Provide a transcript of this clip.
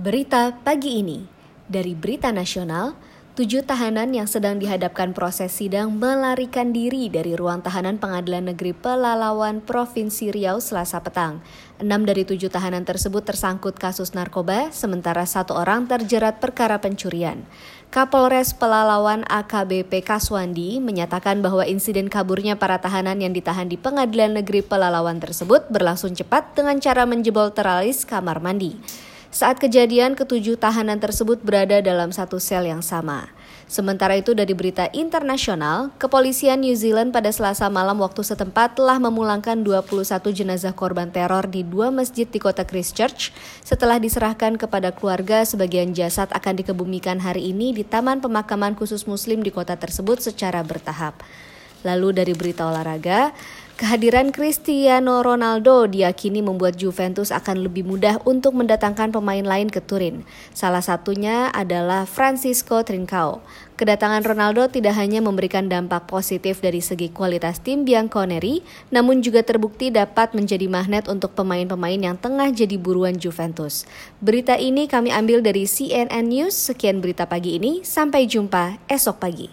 Berita pagi ini dari Berita Nasional, tujuh tahanan yang sedang dihadapkan proses sidang melarikan diri dari ruang tahanan Pengadilan Negeri Pelalawan Provinsi Riau Selasa petang. Enam dari tujuh tahanan tersebut tersangkut kasus narkoba, sementara satu orang terjerat perkara pencurian. Kapolres Pelalawan AKBP Kaswandi menyatakan bahwa insiden kaburnya para tahanan yang ditahan di Pengadilan Negeri Pelalawan tersebut berlangsung cepat dengan cara menjebol teralis kamar mandi. Saat kejadian, ketujuh tahanan tersebut berada dalam satu sel yang sama. Sementara itu dari berita internasional, kepolisian New Zealand pada selasa malam waktu setempat telah memulangkan 21 jenazah korban teror di dua masjid di kota Christchurch setelah diserahkan kepada keluarga sebagian jasad akan dikebumikan hari ini di Taman Pemakaman Khusus Muslim di kota tersebut secara bertahap. Lalu dari berita olahraga, kehadiran Cristiano Ronaldo diyakini membuat Juventus akan lebih mudah untuk mendatangkan pemain lain ke Turin. Salah satunya adalah Francisco Trincao. Kedatangan Ronaldo tidak hanya memberikan dampak positif dari segi kualitas tim Bianconeri, namun juga terbukti dapat menjadi magnet untuk pemain-pemain yang tengah jadi buruan Juventus. Berita ini kami ambil dari CNN News. Sekian berita pagi ini, sampai jumpa esok pagi.